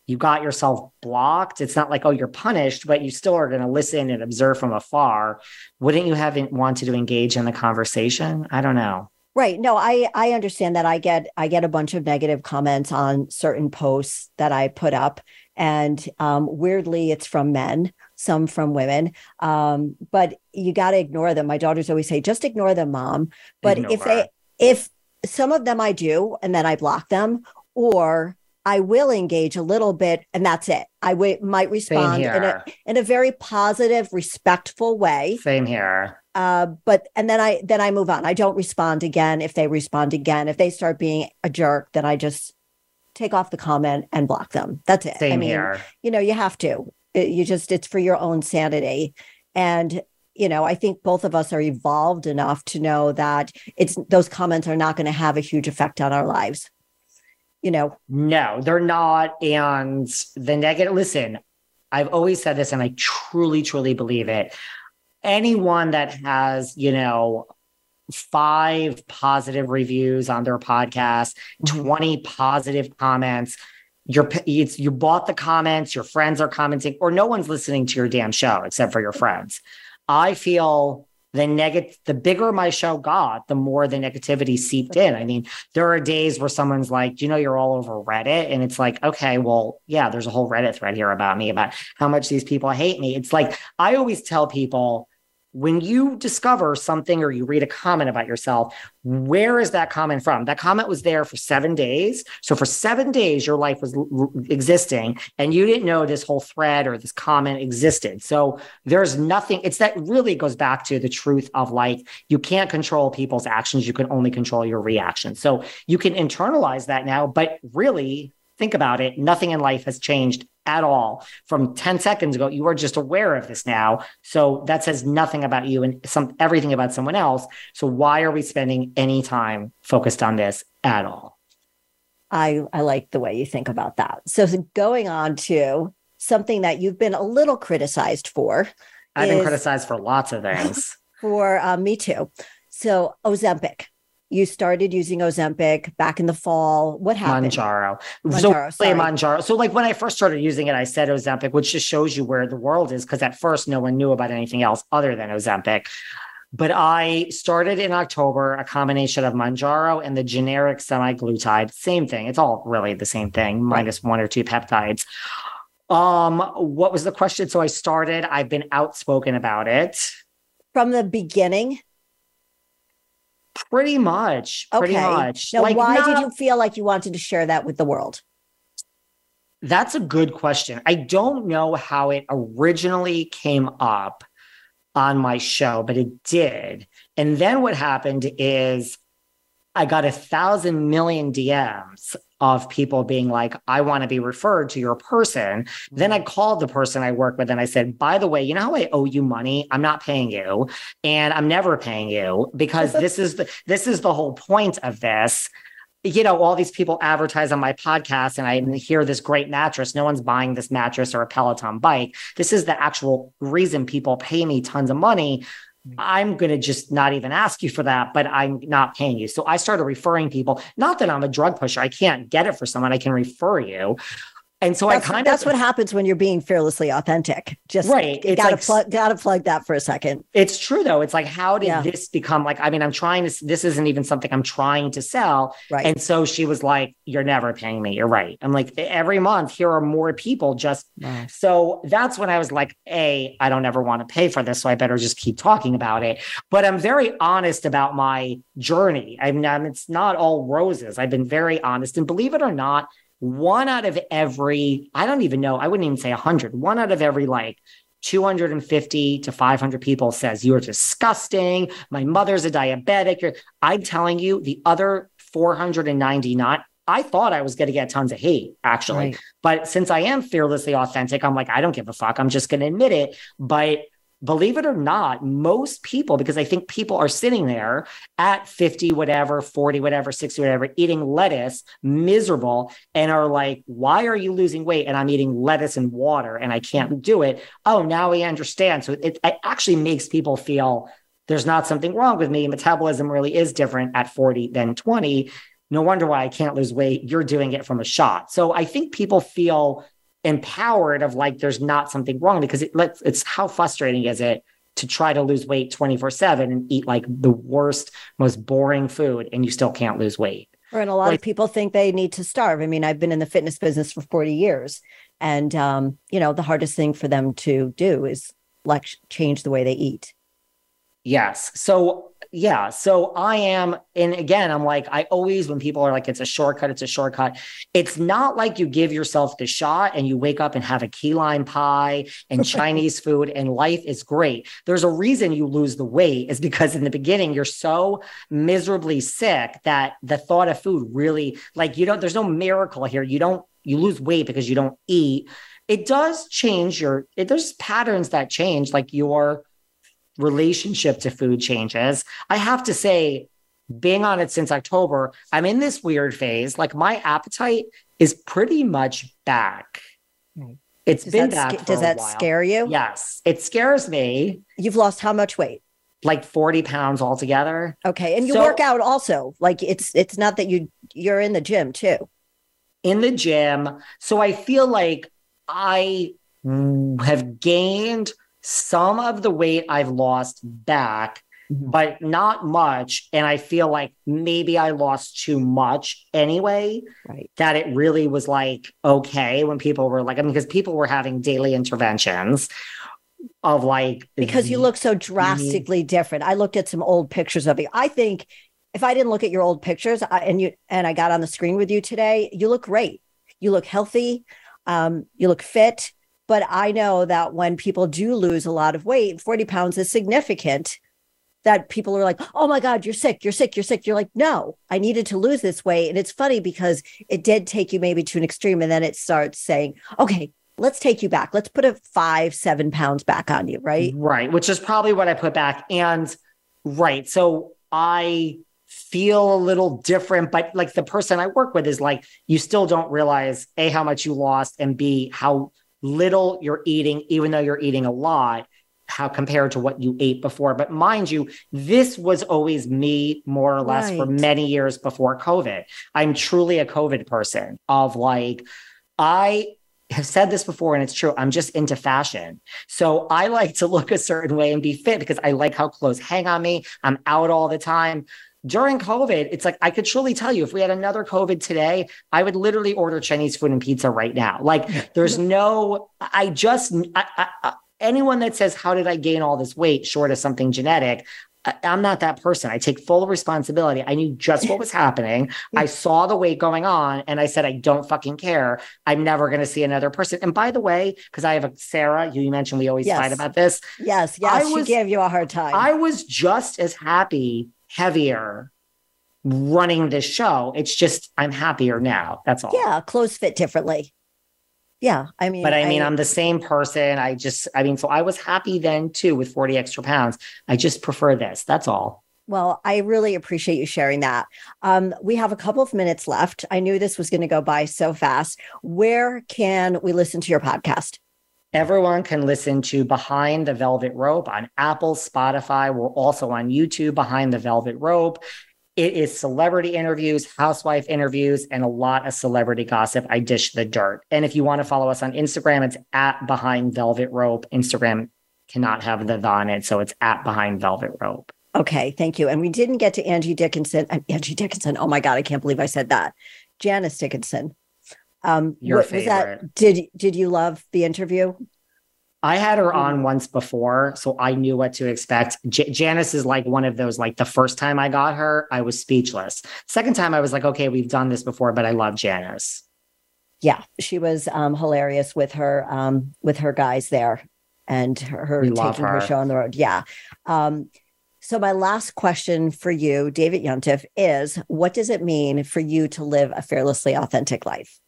you got yourself blocked. It's not like, oh, you're punished, but you still are going to listen and observe from afar. Wouldn't you have wanted to engage in the conversation? I don't know. Right. No, I I understand that I get I get a bunch of negative comments on certain posts that I put up and um, weirdly it's from men, some from women. Um, but you got to ignore them. My daughters always say just ignore them, mom. But ignore if they if some of them I do, and then I block them, or I will engage a little bit, and that's it. I w- might respond in a in a very positive, respectful way. Same here. Uh, but and then I then I move on. I don't respond again. If they respond again, if they start being a jerk, then I just take off the comment and block them. That's it. Same I mean, here. you know, you have to. It, you just it's for your own sanity, and you know, I think both of us are evolved enough to know that it's those comments are not going to have a huge effect on our lives. You know, no, they're not. And the negative, listen, I've always said this and I truly, truly believe it. Anyone that has, you know, five positive reviews on their podcast, mm-hmm. 20 positive comments, you're it's you bought the comments, your friends are commenting, or no one's listening to your damn show except for your friends. I feel the negative the bigger my show got the more the negativity seeped in i mean there are days where someone's like you know you're all over reddit and it's like okay well yeah there's a whole reddit thread here about me about how much these people hate me it's like i always tell people when you discover something or you read a comment about yourself, where is that comment from? That comment was there for seven days. So for seven days, your life was l- existing and you didn't know this whole thread or this comment existed. So there's nothing, it's that really goes back to the truth of like, you can't control people's actions. You can only control your reactions. So you can internalize that now, but really think about it. Nothing in life has changed at all from 10 seconds ago. You are just aware of this now. So that says nothing about you and some everything about someone else. So why are we spending any time focused on this at all? I, I like the way you think about that. So going on to something that you've been a little criticized for. I've been criticized for lots of things. for uh, me too. So Ozempic you started using Ozempic back in the fall. What happened? Mounjaro. Mounjaro so, Mounjaro. So, like when I first started using it, I said Ozempic, which just shows you where the world is, because at first no one knew about anything else other than Ozempic. But I started in October a combination of Mounjaro and the generic semaglutide. Same thing. It's all really the same thing, minus one or two peptides. Um, what was the question? So I started. I've been outspoken about it from the beginning. Pretty much. Pretty okay. much. Now, like, why not, did you feel like you wanted to share that with the world? That's a good question. I don't know how it originally came up on my show, but it did. And then what happened is I got a thousand million DMs of people being like, I want to be referred to your person. Mm-hmm. Then I called the person I work with and I said, by the way, you know how I owe you money? I'm not paying you and I'm never paying you because this is the this is the whole point of this. You know, all these people advertise on my podcast and I hear this great mattress. No one's buying this mattress or a Peloton bike. This is the actual reason people pay me tons of money I'm going to just not even ask you for that, but I'm not paying you. So I started referring people. Not that I'm a drug pusher. I can't get it for someone. I can refer you. And so that's, I kind of that's what happens when you're being fearlessly authentic. Just right. It's gotta like, plug gotta plug that for a second. It's true though. It's like, how did yeah. this become like? I mean, I'm trying to this isn't even something I'm trying to sell. Right. And so she was like, You're never paying me. You're right. I'm like, every month here are more people just nice. so that's when I was like, A, I don't ever want to pay for this. So I better just keep talking about it. But I'm very honest about my journey. I mean, it's not all roses. I've been very honest. And believe it or not, one out of every, I don't even know, I wouldn't even say 100, one out of every like 250 to 500 people says you're disgusting. My mother's a diabetic. I'm telling you, the other 490 not. I thought I was going to get tons of hate actually. Right. But since I am fearlessly authentic, I'm like, I don't give a fuck. I'm just going to admit it. But believe it or not, most people, because I think people are sitting there at 50, whatever, 40, whatever, 60, whatever, eating lettuce, miserable, and are like, why are you losing weight? And I'm eating lettuce and water and I can't do it. Oh, now I understand. So it, it actually makes people feel there's not something wrong with me. Metabolism really is different at 40 than 20. No wonder why I can't lose weight. You're doing it from a shot. So I think people feel empowered of like there's not something wrong because it lets it's how frustrating is it to try to lose weight 24 7 and eat like the worst most boring food and you still can't lose weight? And a lot like, of people think they need to starve. I mean i've been in the fitness business for 40 years and um, you know the hardest thing for them to do is like change the way they eat. Yes. So yeah. So I am, and again, I'm like, I always, when people are like, it's a shortcut, it's a shortcut. It's not like you give yourself the shot and you wake up and have a key lime pie and Chinese food and life is great. There's a reason you lose the weight is because in the beginning, you're so miserably sick that the thought of food really, like, you don't, there's no miracle here. You don't, you lose weight because you don't eat. It does change your, it, there's patterns that change, like your, relationship to food changes. I have to say, being on it since October, I'm in this weird phase. Like my appetite is pretty much back. It's does been that, back. sca- does that scare you? Yes, it scares me. You've lost how much weight? Like 40 pounds altogether. Okay, and you So- work out also. Like it's it's not that you you're in the gym too. in the gym. So I feel like I have gained some of the weight I've lost back, Mhm. but not much. And I feel like maybe I lost too much anyway, Right. that it really was like okay when people were like, I mean, because people were having daily interventions of like, Because you look so drastically different. I looked at some old pictures of you. I think if I didn't look at your old pictures I, and you and I got on the screen with you today, you look great. You look healthy. Um, you look fit. But I know that when people do lose a lot of weight, 40 pounds is significant. That people are like, oh my God, you're sick, you're sick, you're sick. You're like, no, I needed to lose this weight. And it's funny because it did take you maybe to an extreme. And then it starts saying, okay, let's take you back. Let's put a five, seven pounds back on you, right? Right, which is probably what I put back. And right, so I feel a little different, but like the person I work with is like, you still don't realize A, how much you lost, and B, how little you're eating, even though you're eating a lot, how compared to what you ate before. But mind you, this was always me more or less for many years before COVID. I'm truly a COVID person of like, I have said this before and it's true. I'm just into fashion. So I like to look a certain way and be fit because I like how clothes hang on me. I'm out all the time. During COVID, it's like I could truly tell you if we had another COVID today, I would literally order Chinese food and pizza right now. Like there's no, I just, I, I, anyone that says, How did I gain all this weight short of something genetic? I- I'm not that person. I take full responsibility. I knew just what was happening. I saw the weight going on and I said, I don't fucking care. I'm never going to see another person. And by the way, because I have a Sarah, you mentioned we always Yes. fight about this. Yes, yes, I she was- gave you a hard time. I was just as happy, heavier running this show. It's just I'm happier now. That's all. yeah, clothes fit differently. Yeah, I mean, But I mean, I'm the same person. I just, I mean, so I was happy then too with 40 extra pounds. I just prefer this. That's all. well, I really appreciate you sharing that. Um, we have a couple of minutes left. I knew this was going to go by so fast. Where can we listen to your podcast? Everyone can listen to Behind the Velvet Rope on Apple, Spotify. We're also on YouTube, Behind the Velvet Rope. It is celebrity interviews, housewife interviews, and a lot of celebrity gossip. I dish the dirt. And if you want to follow us on Instagram, it's at Behind Velvet Rope. Instagram cannot have the on it, so it's at Behind Velvet Rope. Okay, thank you. And we didn't get to Angie Dickinson. uh, Angie Dickinson. Oh my God, I can't believe I said that. Janice Dickinson. Um, Your was that? favorite. Did did you love the interview? I had her Mm-hmm. on once before, so I knew what to expect. J- Janice is like one of those, like the first time I got her, I was speechless. Second time, I was like, okay, we've done this before, but I love Janice. Yeah, she was um, hilarious with her um, with her guys there and her, her taking her her. show on the road. Yeah. Um, so my last question for you, David Yontef, is what does it mean for you to live a fearlessly authentic life?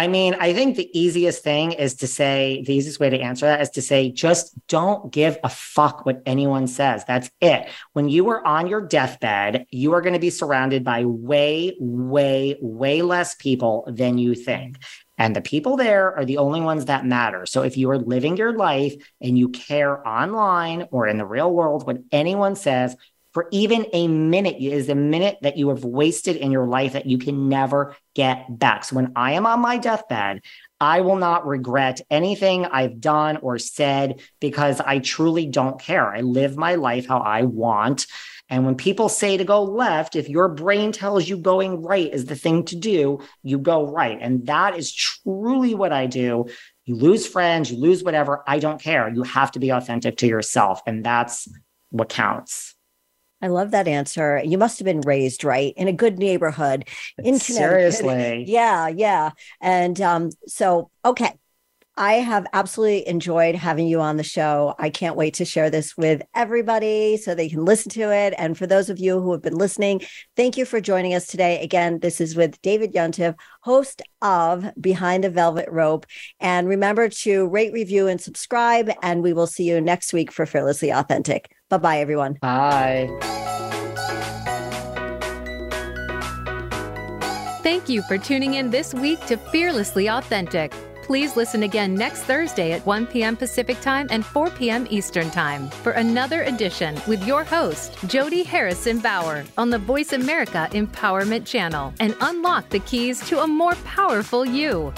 I mean, I think the easiest thing is to say, the easiest way to answer that is to say, just don't give a fuck what anyone says. That's it. When you are on your deathbed, you are going to be surrounded by way, way, way less people than you think. And the people there are the only ones that matter. So if you are living your life and you care online or in the real world what anyone says, for even a minute is a minute that you have wasted in your life that you can never get back. So when I am on my deathbed, I will not regret anything I've done or said because I truly don't care. I live my life how I want. And when people say to go left, if your brain tells you going right is the thing to do, you go right. And that is truly what I do. You lose friends, you lose whatever. I don't care. You have to be authentic to yourself. And that's what counts. I love that answer. You must have been raised right in a good neighborhood in Seriously. Yeah, yeah. And um, so, okay. I have absolutely enjoyed having you on the show. I can't wait to share this with everybody so they can listen to it. And for those of you who have been listening, thank you for joining us today. Again, this is with David Yontef, host of Behind the Velvet Rope. And remember to rate, review, and subscribe. And we will see you next week for Fearlessly Authentic. Bye bye, everyone. Bye. Thank you for tuning in this week to Fearlessly Authentic. Please listen again next Thursday at 1 p.m. Pacific Time and 4 p.m. Eastern Time for another edition with your host, Jodi Harrison Bauer, on the Voice America Empowerment Channel and unlock the keys to a more powerful you.